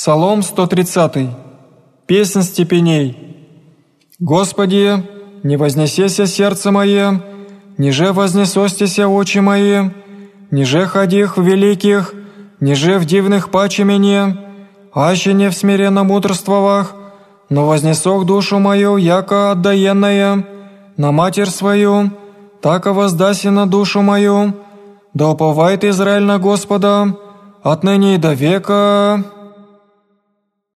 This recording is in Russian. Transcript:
Псалом 130. Песнь степеней. Господи, не вознесеся сердце мое, ниже вознесостися очи мои, ниже ходих в великих, ниже в дивных паче мне, аще не в смиренно мудрствовах, но вознесох душу мою, яко отдаенная, на матерь свою, так и воздаси на душу мою, да уповает Израиль на Господа, отныне и до века.